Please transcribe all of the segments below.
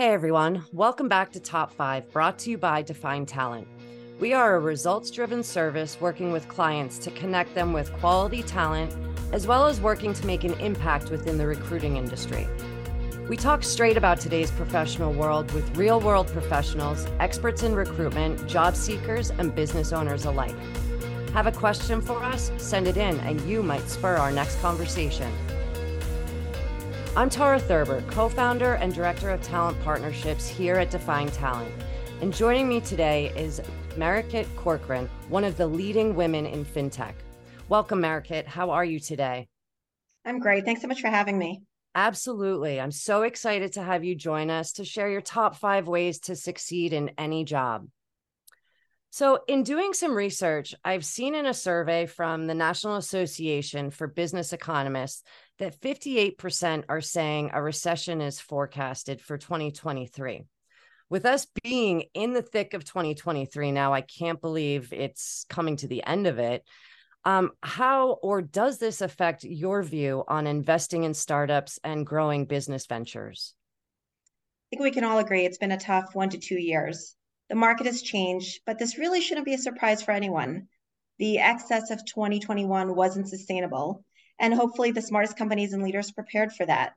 Hey everyone, welcome back to Top 5, brought to you by Define Talent. We are a results driven service working with clients to connect them with quality talent, as well as working to make an impact within the recruiting industry. We talk straight about today's professional world with real world professionals, experts in recruitment, job seekers, and business owners alike. Have a question for us? Send it in, and you might spur our next conversation. I'm Tara Thurber, co founder and director of talent partnerships here at Define Talent. And joining me today is Mariquit Corcoran, one of the leading women in fintech. Welcome, Mariquit. How are you today? I'm great. Thanks so much for having me. Absolutely. I'm so excited to have you join us to share your top five ways to succeed in any job. So, in doing some research, I've seen in a survey from the National Association for Business Economists that 58% are saying a recession is forecasted for 2023. With us being in the thick of 2023 now, I can't believe it's coming to the end of it. Um, how or does this affect your view on investing in startups and growing business ventures? I think we can all agree it's been a tough one to two years. The market has changed, but this really shouldn't be a surprise for anyone. The excess of 2021 wasn't sustainable, and hopefully the smartest companies and leaders prepared for that.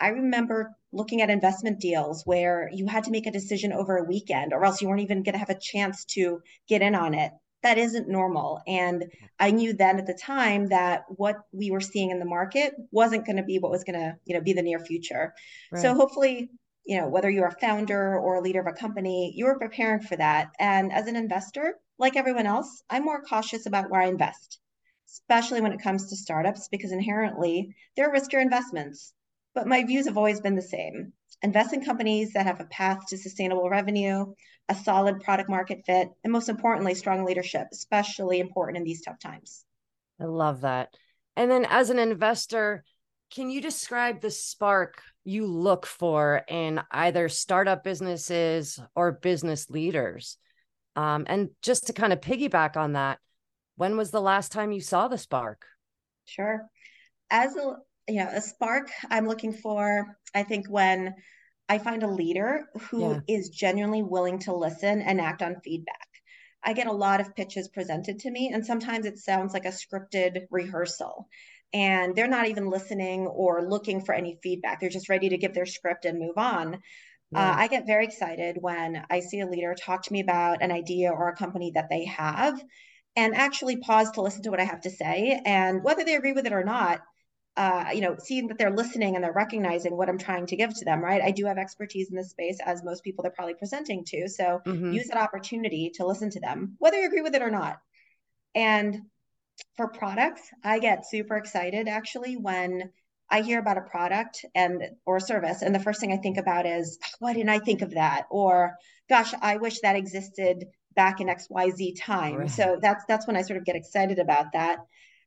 I remember looking at investment deals where you had to make a decision over a weekend, or else you weren't even going to have a chance to get in on it. That isn't normal. And I knew then at the time that what we were seeing in the market wasn't going to be what was going to, you know, be the near future. Right. So hopefully you know, whether you're a founder or a leader of a company, you're preparing for that. And as an investor, like everyone else, I'm more cautious about where I invest, especially when it comes to startups, because inherently they're riskier investments. But my views have always been the same invest in companies that have a path to sustainable revenue, a solid product market fit, and most importantly, strong leadership, especially important in these tough times. I love that. And then as an investor, can you describe the spark you look for in either startup businesses or business leaders? Um, and just to kind of piggyback on that, when was the last time you saw the spark? Sure. As a you know, a spark I'm looking for, I think when I find a leader who yeah. is genuinely willing to listen and act on feedback. I get a lot of pitches presented to me, and sometimes it sounds like a scripted rehearsal and they're not even listening or looking for any feedback. They're just ready to give their script and move on. Yeah. Uh, I get very excited when I see a leader talk to me about an idea or a company that they have and actually pause to listen to what I have to say. And whether they agree with it or not, uh, you know, seeing that they're listening and they're recognizing what I'm trying to give to them, right? I do have expertise in this space, as most people they're probably presenting to. So mm-hmm. use that opportunity to listen to them, whether you agree with it or not. And for products, I get super excited actually when I hear about a product and or service, and the first thing I think about is ah, why didn't I think of that? Or gosh, I wish that existed back in XYZ time. Right. So that's that's when I sort of get excited about that.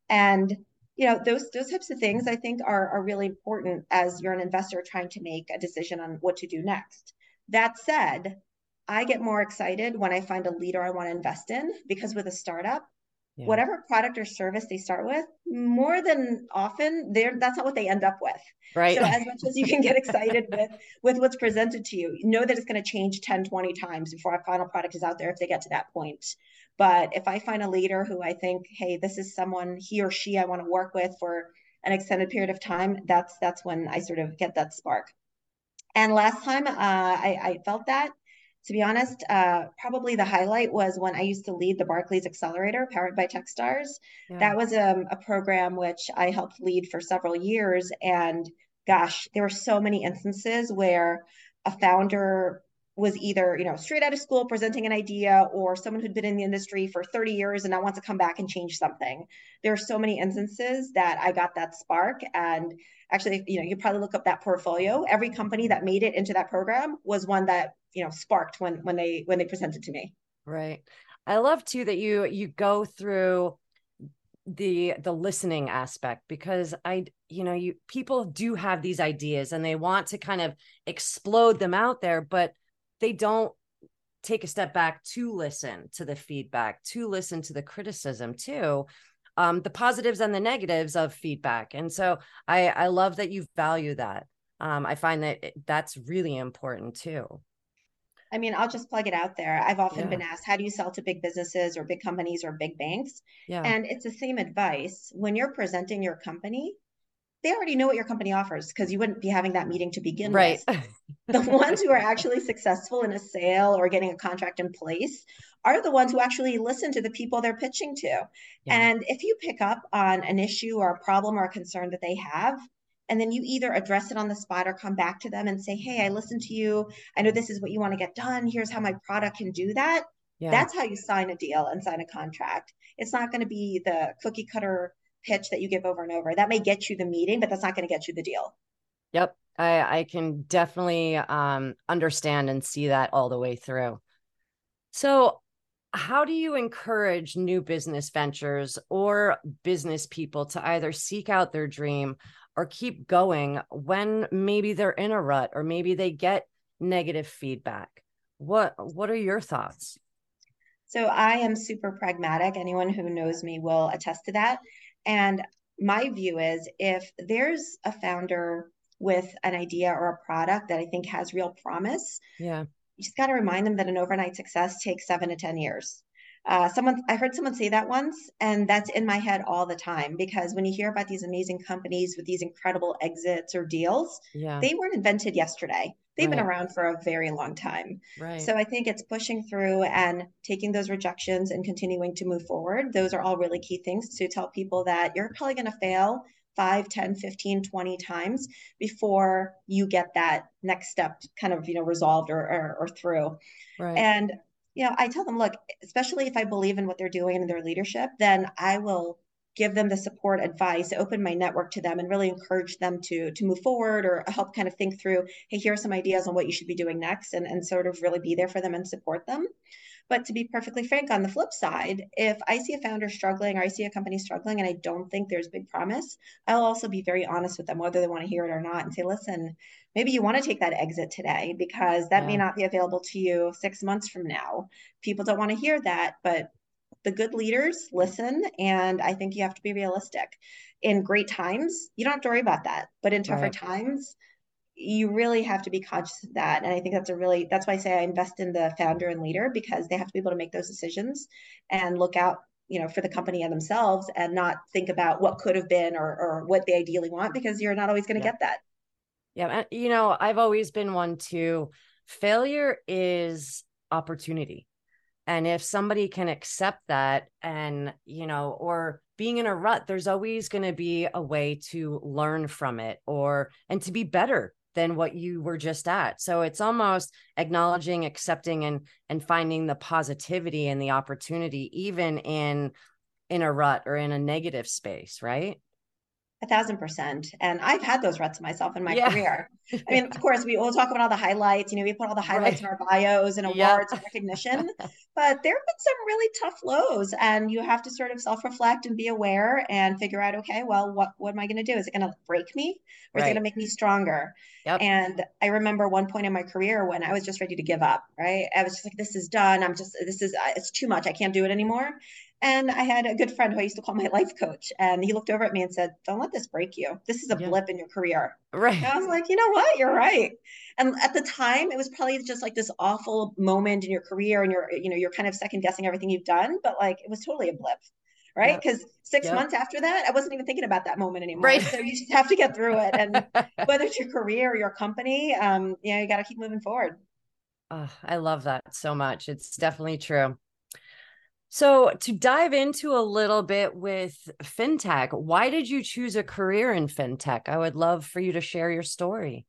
And you know, those those types of things I think are are really important as you're an investor trying to make a decision on what to do next. That said, I get more excited when I find a leader I want to invest in because with a startup, yeah. whatever product or service they start with, more than often, they're that's not what they end up with. Right. So as much as you can get excited with with what's presented to you, know that it's going to change 10, 20 times before our final product is out there if they get to that point. But if I find a leader who I think, hey, this is someone he or she I want to work with for an extended period of time, that's that's when I sort of get that spark. And last time uh, I, I felt that to be honest, uh, probably the highlight was when I used to lead the Barclays Accelerator powered by Techstars. Yeah. That was um, a program which I helped lead for several years. And gosh, there were so many instances where a founder was either you know straight out of school presenting an idea or someone who'd been in the industry for 30 years and now wants to come back and change something there are so many instances that i got that spark and actually you know you probably look up that portfolio every company that made it into that program was one that you know sparked when when they when they presented to me. Right. I love too that you you go through the the listening aspect because i you know you people do have these ideas and they want to kind of explode them out there but they don't take a step back to listen to the feedback to listen to the criticism too um, the positives and the negatives of feedback. And so i i love that you value that. Um, i find that that's really important too I mean, I'll just plug it out there. I've often yeah. been asked, how do you sell to big businesses or big companies or big banks? Yeah. And it's the same advice. When you're presenting your company, they already know what your company offers because you wouldn't be having that meeting to begin right. with. the ones who are actually successful in a sale or getting a contract in place are the ones who actually listen to the people they're pitching to. Yeah. And if you pick up on an issue or a problem or a concern that they have, and then you either address it on the spot or come back to them and say, Hey, I listened to you. I know this is what you want to get done. Here's how my product can do that. Yeah. That's how you sign a deal and sign a contract. It's not going to be the cookie cutter pitch that you give over and over. That may get you the meeting, but that's not going to get you the deal. Yep. I, I can definitely um, understand and see that all the way through. So, how do you encourage new business ventures or business people to either seek out their dream or keep going when maybe they're in a rut or maybe they get negative feedback. What what are your thoughts? So i am super pragmatic. Anyone who knows me will attest to that. And my view is if there's a founder with an idea or a product that i think has real promise yeah. you just got to remind them that an overnight success takes seven to ten years uh, someone I heard someone say that once, and that's in my head all the time because when you hear about these amazing companies with these incredible exits or deals, yeah. they weren't invented yesterday. They've right. been around for a very long time. Right. So I think it's pushing through and taking those rejections and continuing to move forward. Those are all really key things to tell people that you're probably going to fail 5 10 15 20 times before you get that next step kind of you know resolved or, or, or through right. and you know, I tell them, look, especially if I believe in what they're doing and their leadership, then I will give them the support advice open my network to them and really encourage them to to move forward or help kind of think through hey here are some ideas on what you should be doing next and, and sort of really be there for them and support them but to be perfectly frank, on the flip side, if I see a founder struggling or I see a company struggling and I don't think there's big promise, I'll also be very honest with them, whether they want to hear it or not, and say, listen, maybe you want to take that exit today because that yeah. may not be available to you six months from now. People don't want to hear that, but the good leaders listen. And I think you have to be realistic. In great times, you don't have to worry about that. But in tougher right. times, you really have to be conscious of that. And I think that's a really, that's why I say I invest in the founder and leader because they have to be able to make those decisions and look out, you know, for the company and themselves and not think about what could have been or, or what they ideally want because you're not always going to yeah. get that. Yeah. You know, I've always been one to failure is opportunity. And if somebody can accept that and, you know, or being in a rut, there's always going to be a way to learn from it or, and to be better than what you were just at. So it's almost acknowledging, accepting and and finding the positivity and the opportunity even in in a rut or in a negative space, right? A thousand percent. And I've had those ruts myself in my yeah. career. I mean, of course, we all talk about all the highlights. You know, we put all the highlights right. in our bios and awards yep. and recognition, but there have been some really tough lows, and you have to sort of self-reflect and be aware and figure out, okay, well, what what am I going to do? Is it going to break me, or right. is it going to make me stronger? Yep. And I remember one point in my career when I was just ready to give up. Right, I was just like, this is done. I'm just, this is, uh, it's too much. I can't do it anymore. And I had a good friend who I used to call my life coach, and he looked over at me and said, "Don't let this break you. This is a yeah. blip in your career." Right. And I was like, "You know what? You're right." And at the time, it was probably just like this awful moment in your career, and you're, you know, you're kind of second guessing everything you've done. But like, it was totally a blip, right? Because yep. six yep. months after that, I wasn't even thinking about that moment anymore. Right. So you just have to get through it, and whether it's your career or your company, um, you know, you got to keep moving forward. Oh, I love that so much. It's definitely true. So, to dive into a little bit with fintech, why did you choose a career in fintech? I would love for you to share your story.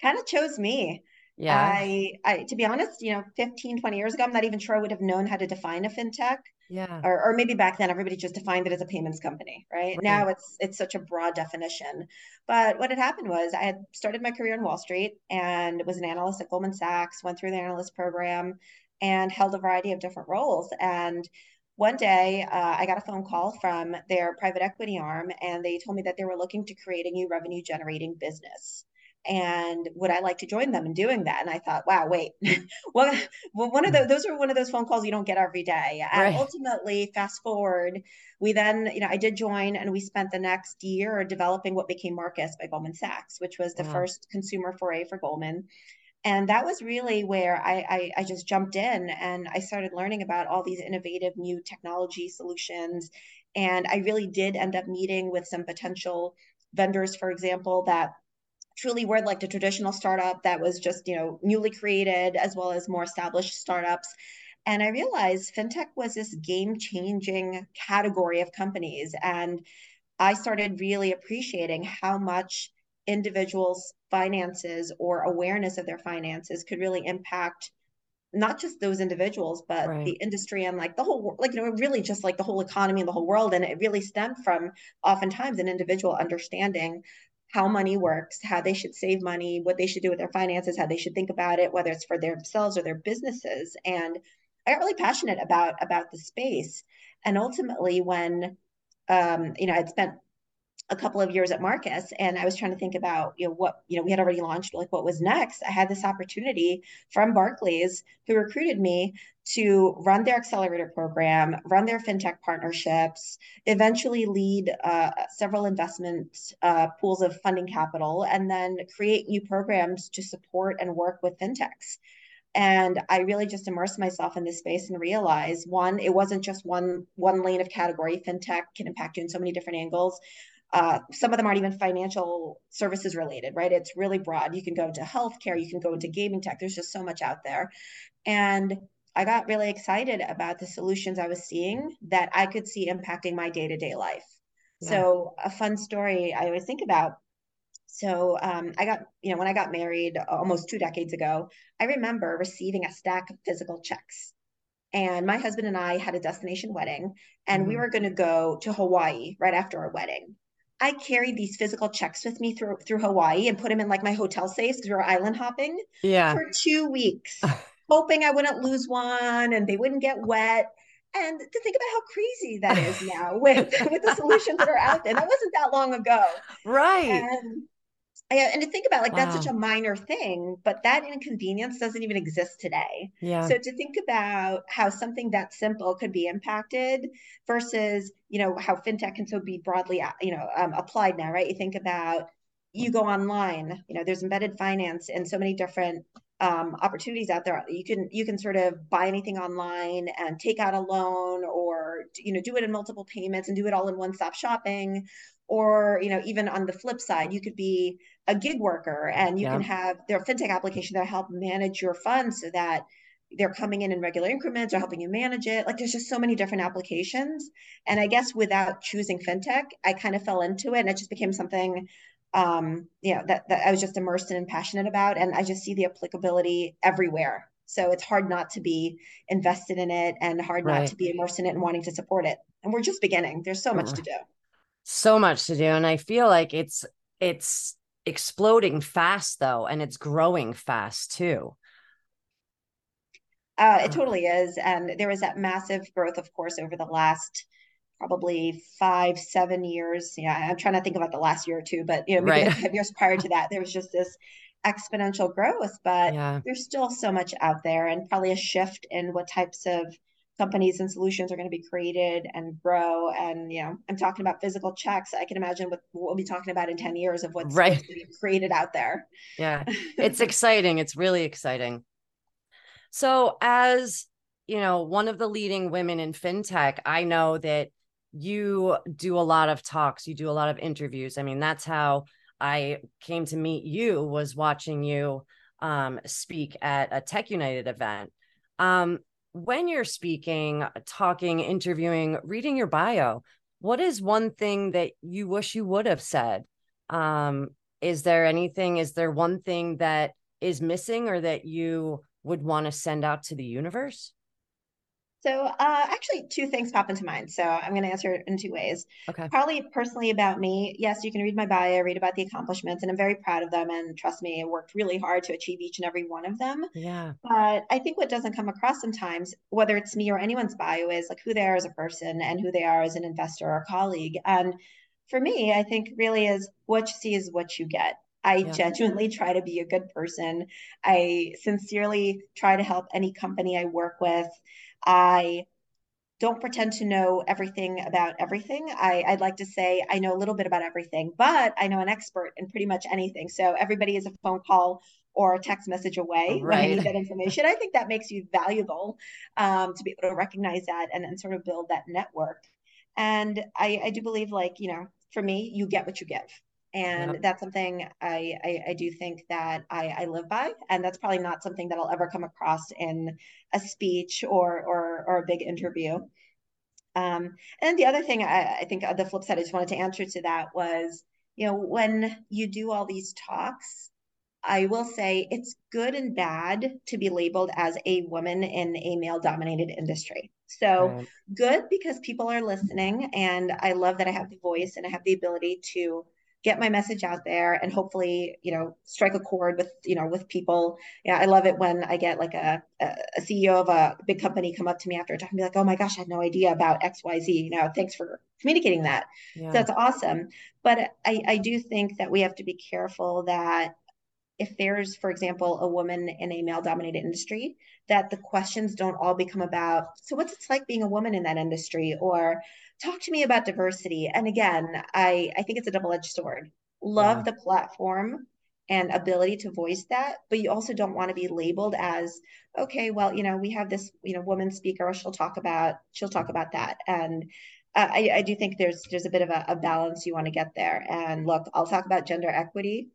Kind of chose me. Yeah. I, I, to be honest, you know, 15, 20 years ago, I'm not even sure I would have known how to define a fintech. Yeah. Or, or maybe back then everybody just defined it as a payments company, right? right? Now it's it's such a broad definition. But what had happened was I had started my career in Wall Street and was an analyst at Goldman Sachs, went through the analyst program, and held a variety of different roles. And one day uh, I got a phone call from their private equity arm, and they told me that they were looking to create a new revenue generating business. and would I like to join them in doing that? And I thought, wow, wait, well, one of the, those are one of those phone calls you don't get every day. And ultimately, fast forward, we then, you know, I did join and we spent the next year developing what became Marcus by Goldman Sachs, which was the wow. first consumer foray for Goldman. And that was really where I, I, I just jumped in and I started learning about all these innovative new technology solutions. And I really did end up meeting with some potential vendors, for example, that truly were like the traditional startup that was just you know newly created as well as more established startups and i realized fintech was this game changing category of companies and i started really appreciating how much individuals finances or awareness of their finances could really impact not just those individuals but right. the industry and like the whole like you know really just like the whole economy and the whole world and it really stemmed from oftentimes an individual understanding how money works, how they should save money, what they should do with their finances, how they should think about it, whether it's for themselves or their businesses. And I got really passionate about about the space. And ultimately, when um, you know, I'd spent a couple of years at Marcus and I was trying to think about, you know, what, you know, we had already launched like what was next. I had this opportunity from Barclays who recruited me to run their accelerator program, run their fintech partnerships, eventually lead uh, several investment uh, pools of funding capital, and then create new programs to support and work with fintechs. And I really just immersed myself in this space and realized one, it wasn't just one one lane of category. Fintech can impact you in so many different angles. Uh, some of them aren't even financial services related, right? It's really broad. You can go into healthcare, you can go into gaming tech. There's just so much out there. And I got really excited about the solutions I was seeing that I could see impacting my day to day life. Yeah. So, a fun story I always think about. So, um, I got, you know, when I got married almost two decades ago, I remember receiving a stack of physical checks. And my husband and I had a destination wedding, and mm-hmm. we were going to go to Hawaii right after our wedding. I carried these physical checks with me through through Hawaii and put them in like my hotel safes because we were island hopping yeah. for two weeks, hoping I wouldn't lose one and they wouldn't get wet. And to think about how crazy that is now with with the solutions that are out there. That wasn't that long ago. Right. And and to think about like wow. that's such a minor thing, but that inconvenience doesn't even exist today. Yeah. So to think about how something that simple could be impacted versus you know how fintech can so be broadly uh, you know um, applied now, right? You think about you go online, you know, there's embedded finance and so many different um, opportunities out there. You can you can sort of buy anything online and take out a loan, or you know, do it in multiple payments and do it all in one stop shopping or you know even on the flip side you could be a gig worker and you yeah. can have their fintech application that help manage your funds so that they're coming in in regular increments or helping you manage it. Like there's just so many different applications. And i guess without choosing fintech i kind of fell into it and it just became something um you know that, that i was just immersed in and passionate about. And i just see the applicability everywhere. So it's hard not to be invested in it and hard right. not to be immersed in it and wanting to support it. And we're just beginning. There's so much to do. So much to do. And i feel like it's it's exploding fast though and it's growing fast too uh, it totally is and there was that massive growth of course over the last probably five seven years yeah i'm trying to think about the last year or two but you know maybe right. five years prior to that there was just this exponential growth but yeah. there's still so much out there and probably a shift in what types of companies and solutions are going to be created and grow. And you know, I'm talking about physical checks. I can imagine what we'll be talking about in 10 years of what's, right. created out there. Yeah. It's exciting. It's really exciting. So as you know, one of the leading women in fintech, I know that you do a lot of talks, you do a lot of interviews. I mean, that's how I came to meet you was watching you um, speak at a Tech United event. Um, when you're speaking, talking, interviewing, reading your bio, what is one thing that you wish you would have said? Um, is there anything, is there one thing that is missing or that you would want to send out to the universe? So, uh, actually, two things pop into mind. So, I'm going to answer it in two ways. Okay. Probably personally about me. Yes, you can read my bio, read about the accomplishments, and I'm very proud of them. And trust me, I worked really hard to achieve each and every one of them. Yeah. But I think what doesn't come across sometimes, whether it's me or anyone's bio, is like who they are as a person and who they are as an investor or colleague. And for me, I think really is what you see is what you get. I yeah. genuinely try to be a good person. I sincerely try to help any company I work with. I don't pretend to know everything about everything. I, would like to say I know a little bit about everything, but I know an expert in pretty much anything. So everybody is a phone call or a text message away right. when I need that information. I think that makes you valuable um, to be able to recognize that and, and sort of build that network. And I, I do believe, like, you know, for me, you get what you give and yep. that's something I, I, I do think that I, I live by, and that's probably not something that I'll ever come across in a speech or or or a big interview. Um, and the other thing I, I think the flip side I just wanted to answer to that was, you know, when you do all these talks, I will say it's good and bad to be labeled as a woman in a male dominated industry. So right. good because people are listening, and I love that I have the voice and I have the ability to get my message out there and hopefully you know strike a chord with you know with people. Yeah i love it when i get like a, a ceo of a big company come up to me after a talk and be like oh my gosh i had no idea about xyz you know thanks for communicating that. Yeah. so that's awesome. But I, I do think that we have to be careful that if there's for example a woman in a male dominated industry that the questions don't all become about so what's it like being a woman in that industry? or talk to me about diversity. And again, I, I think it's a double edged sword. Love yeah. the platform and ability to voice that, but you also don't want to be labeled as, okay, well, you know, we have this, you know, woman speaker, she'll talk about, she'll talk about that. And uh, I, I do think there's there's a bit of a, a balance you want to get there. And look, I'll talk about gender equity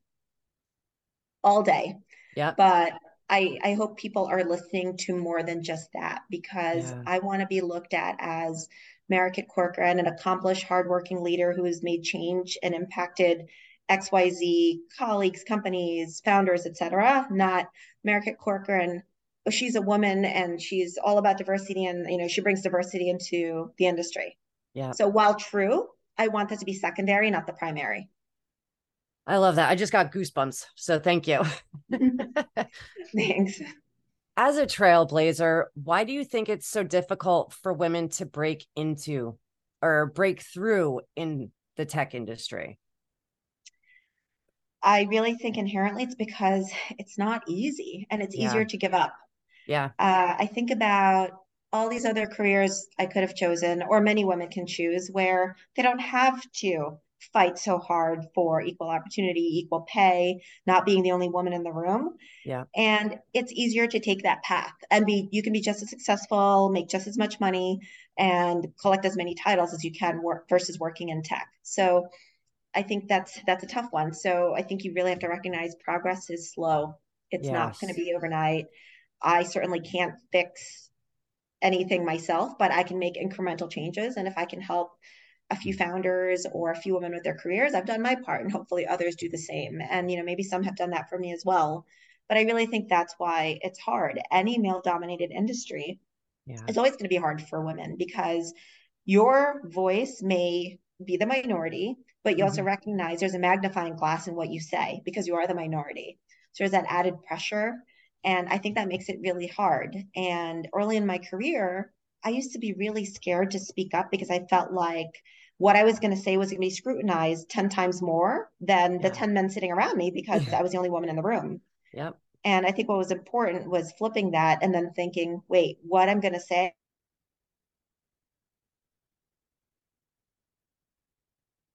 all day. Yeah. But I, I hope people are listening to more than just that because yeah. I want to be looked at as Mariquit Corcoran, an accomplished, hardworking leader who has made change and impacted XYZ colleagues, companies, founders, etc. Not Mariquit Corcoran. She's a woman and she's all about diversity and you know she brings diversity into the industry. Yeah. So while true, I want that to be secondary, not the primary. I love that. I just got goosebumps. So thank you. Thanks. As a trailblazer, why do you think it's so difficult for women to break into or break through in the tech industry? I really think inherently it's because it's not easy and it's yeah. easier to give up. Yeah. Uh, I think about all these other careers I could have chosen, or many women can choose, where they don't have to fight so hard for equal opportunity, equal pay, not being the only woman in the room. Yeah. And it's easier to take that path and be you can be just as successful, make just as much money and collect as many titles as you can work versus working in tech. So I think that's that's a tough one. So I think you really have to recognize progress is slow. It's yes. not going to be overnight. I certainly can't fix anything myself, but I can make incremental changes and if I can help a few founders or a few women with their careers, I've done my part and hopefully others do the same. And, you know, maybe some have done that for me as well. But I really think that's why it's hard. Any male dominated industry yeah. is always going to be hard for women because your voice may be the minority, but you mm-hmm. also recognize there's a magnifying glass in what you say because you are the minority. So there's that added pressure. And I think that makes it really hard. And early in my career, I used to be really scared to speak up because I felt like what I was going to say was going to be scrutinized 10 times more than yeah. the 10 men sitting around me because yeah. I was the only woman in the room. Yep. And I think what was important was flipping that and then thinking, wait, what I'm going to say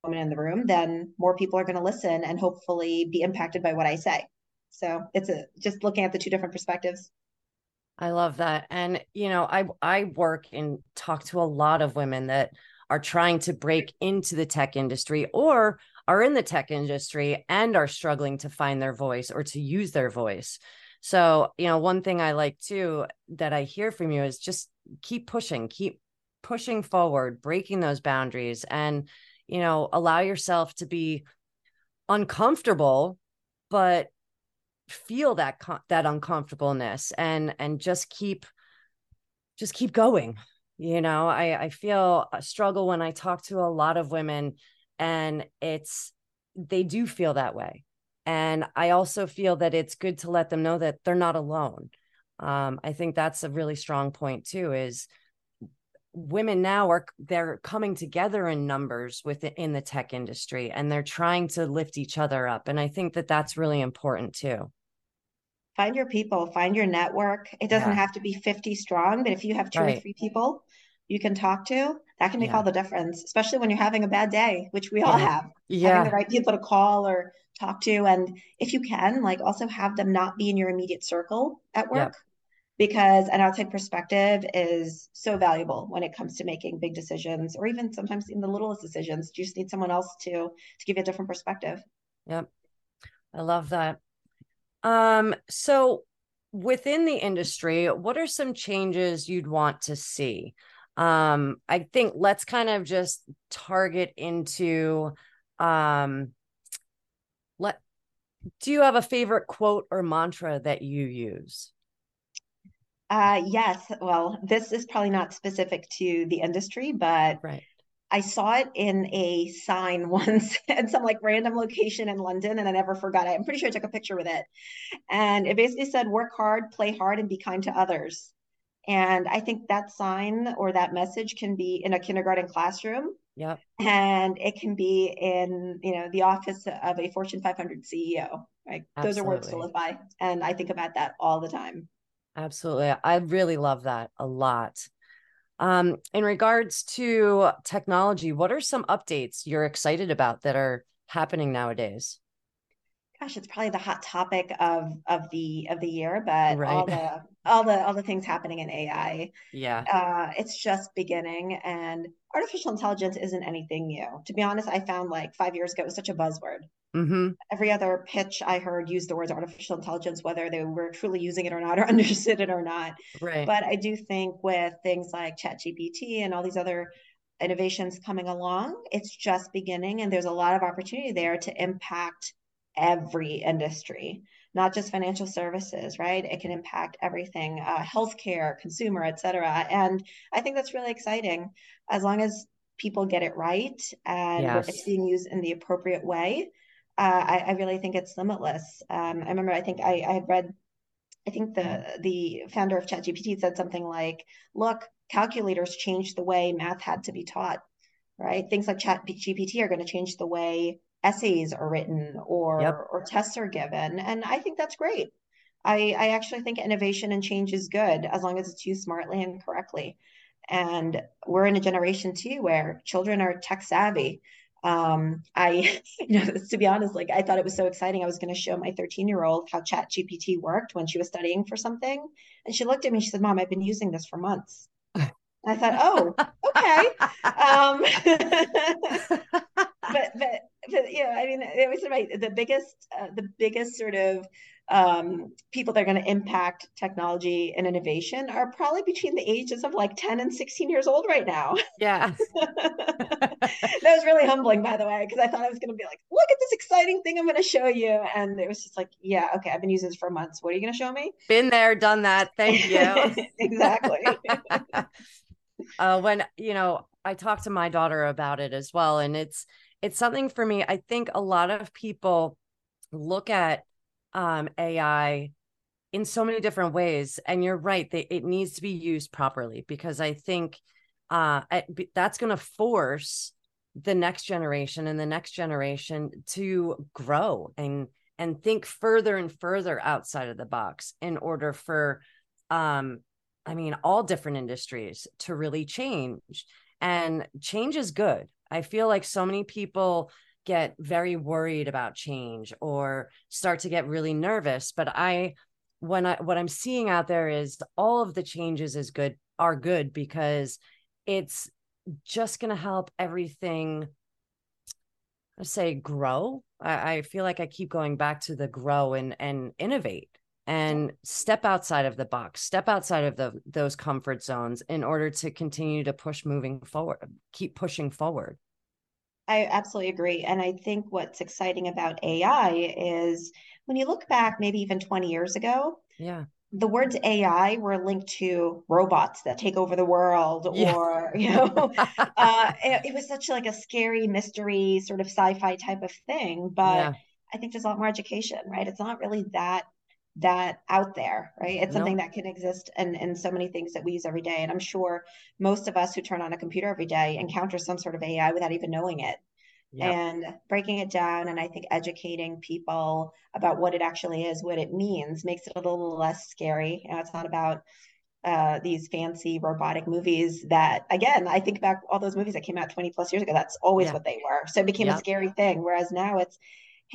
woman in the room, then more people are going to listen and hopefully be impacted by what I say. So it's a, just looking at the two different perspectives. I love that. And you know, I I work and talk to a lot of women that are trying to break into the tech industry or are in the tech industry and are struggling to find their voice or to use their voice. So, you know, one thing I like too that I hear from you is just keep pushing, keep pushing forward, breaking those boundaries and, you know, allow yourself to be uncomfortable, but feel that that uncomfortableness and and just keep just keep going you know i i feel a struggle when i talk to a lot of women and it's they do feel that way. And i also feel that it's good to let them know that they're not alone. Um, i think that's a really strong point too is women now are they're coming together in numbers within the tech industry and they're trying to lift each other up and i think that that's really important too find your people find your network. It doesn't yeah. have to be 50 strong but if you have two right. or three people you can talk to that can make yeah. all the difference especially when you're having a bad day which we all have. Yeah. having the right people to call or talk to and if you can like also have them not be in your immediate circle at work yep because an outside perspective is so valuable when it comes to making big decisions or even sometimes in the littlest decisions. You just need someone else to to give you a different perspective. Yep. I love that um so within the industry what are some changes you'd want to see um i think let's kind of just target into um let do you have a favorite quote or mantra that you use uh, yes. Well, this is probably not specific to the industry, but right. I saw it in a sign once at some like random location in London, and I never forgot it. I'm pretty sure I took a picture with it. And it basically said, work hard, play hard, and be kind to others. And I think that sign or that message can be in a kindergarten classroom. Yep. And it can be in, you know, the office of a Fortune 500 CEO. Right. Absolutely. Those are words to live by. And I think about that all the time. Absolutely. I really love that a lot. Um, in regards to technology, what are some updates you're excited about that are happening nowadays? Gosh, it's probably the hot topic of of the of the year, but right. all the all the all the things happening in AI. Yeah. Uh, it's just beginning and artificial intelligence isn't anything new. To be honest, I found like five years ago it was such a buzzword. Mm-hmm. Every other pitch I heard used the words artificial intelligence, whether they were truly using it or not, or understood it or not. Right. But I do think with things like ChatGPT and all these other innovations coming along, it's just beginning, and there's a lot of opportunity there to impact every industry, not just financial services, right? It can impact everything, uh, healthcare, consumer, et cetera. And I think that's really exciting as long as people get it right and yes. it's being used in the appropriate way uh, I, I, really think it's limitless. Um, I remember, I think I, I had read, I think the the founder of ChatGPT said something like, "Look, calculators changed the way math had to be taught, right? Things like ChatGPT are going to change the way essays are written or yep. or tests are given, and I think that's great. I, I actually think innovation and change is good as long as it's used smartly and correctly. And we're in a generation too where children are tech savvy um, I, you know, to be honest, like I thought it was so exciting. I was going to show my 13 year old how Chat GPT worked when she was studying for something. And she looked at me, she said, Mom, I've been using this for months. I thought, oh, okay. Um, but, but, but, you know, I mean, it was right. The biggest, uh, the biggest sort of um, people that are going to impact technology and innovation are probably between the ages of like 10 and 16 years old right now. Yeah. that was really humbling, by the way, because I thought I was going to be like, look at this exciting thing I'm going to show you. And it was just like, yeah, okay, I've been using this for months. What are you going to show me? Been there, done that. Thank you. exactly. uh, when, you know, I talked to my daughter about it as well. And it's, it's something for me. I think a lot of people look at um, AI in so many different ways. And you're right, that it needs to be used properly because I think uh, that's going to force the next generation and the next generation to grow and and think further and further outside of the box in order for um i mean all different industries to really change and change is good i feel like so many people get very worried about change or start to get really nervous but i when i what i'm seeing out there is all of the changes is good are good because it's just going to help everything I say grow. I, I feel like i keep going back to the grow and and innovate and step outside of the box step outside of the those comfort zones in order to continue to push moving forward keep pushing forward I absolutely agree. And I think what's exciting about AI is when you look back, maybe even 20 years ago, yeah, the words AI were linked to robots that take over the world, yeah. or you know, uh, it, it, was such like a scary mystery sort of sci-fi type of thing. But yeah. I think there's a lot more education, right? It's not really that that out there, right? It's something that can exist in, in so many things that we use every day. And I'm sure most of us who turn on a computer every day encounter some sort of AI without even knowing it. Yep. And breaking it down, and I think educating people about what it actually is, what it means, makes it a little less scary. You know, it's not about uh, these fancy robotic movies that, again, I think back all those movies that came out 20 plus years ago. That's always yeah. what they were. So it became yep. a scary thing. Whereas now it's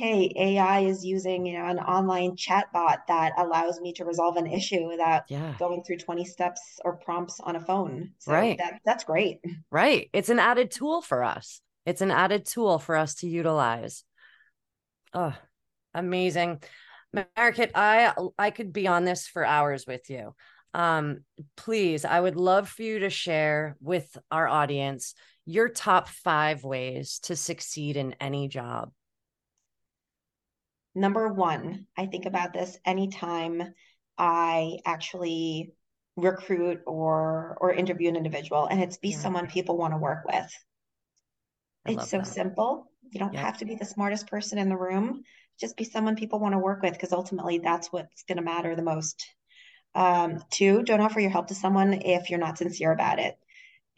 hey, AI is using, you know, an online chat bot that allows me to resolve an issue without yeah. going through 20 steps or prompts on a phone. So right. That, that's great. Right. It's an added tool for us. It's an added tool for us to utilize. Oh, amazing. Mariquit, I I could be on this for hours with you. Um, please, I would love for you to share with our audience your top five ways to succeed in any job number one, I think about this anytime I actually recruit or or interview an individual and it's be yeah. someone people want to work with. I it's so that. simple. You don't have to be the smartest person in the room. Just be someone people want to work with because ultimately that's what's going to matter the most. Um, two, don't offer your help to someone if you're not sincere about it.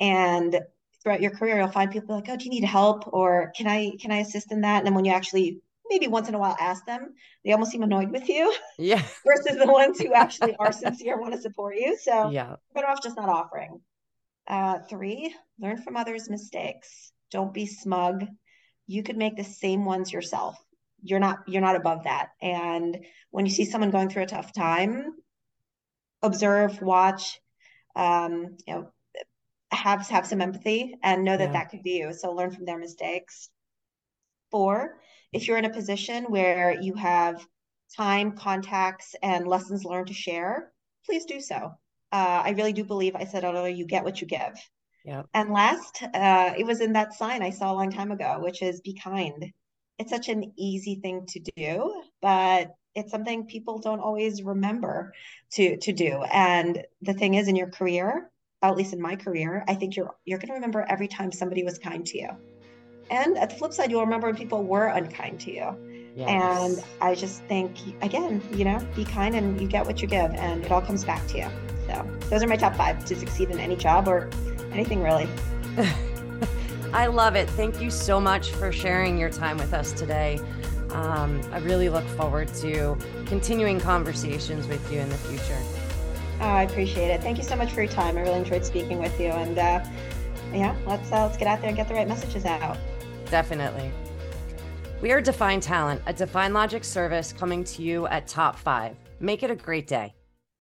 And throughout your career, you'll find people like, "Oh, do you need help?" or "Can I can I assist in that?" And then when you actually maybe once in a while ask them. They almost seem annoyed with you. Yeah. versus the ones who actually are sincere, want to support you. So yeah, better off just not offering. Uh, three, learn from others' mistakes. Don't be smug. You could make the same ones yourself. You're not you're not above that. And when you see someone going through a tough time, observe, watch, um, you know, have have some empathy and know that yeah. that could be you. So learn from their mistakes. Four, if you're in a position where you have time, contacts, and lessons learned to share, please do so. Uh, I really do believe I said earlier, you get what you give. Yeah. And last, uh, it was in that sign I saw a long time ago, which is be kind. It's such an easy thing to do, but it's something people don't always remember to to do. And the thing is, in your career, at least in my career, I think you're you're going to remember every time somebody was kind to you. And at the flip side, you'll remember when people were unkind to you. Yes. And I just think, again, you know, be kind and you get what you give, and it all comes back to you. So those are my top five to succeed in any job or anything really. I love it. Thank you so much for sharing your time with us today. Um, I really look forward to continuing conversations with you in the future. Oh, I appreciate it. Thank you so much for your time. I really enjoyed speaking with you, and uh, yeah, let's uh, let's get out there and get the right messages out. Definitely. We are Define Talent, a Define Logic service coming to you at top five. Make it a great day.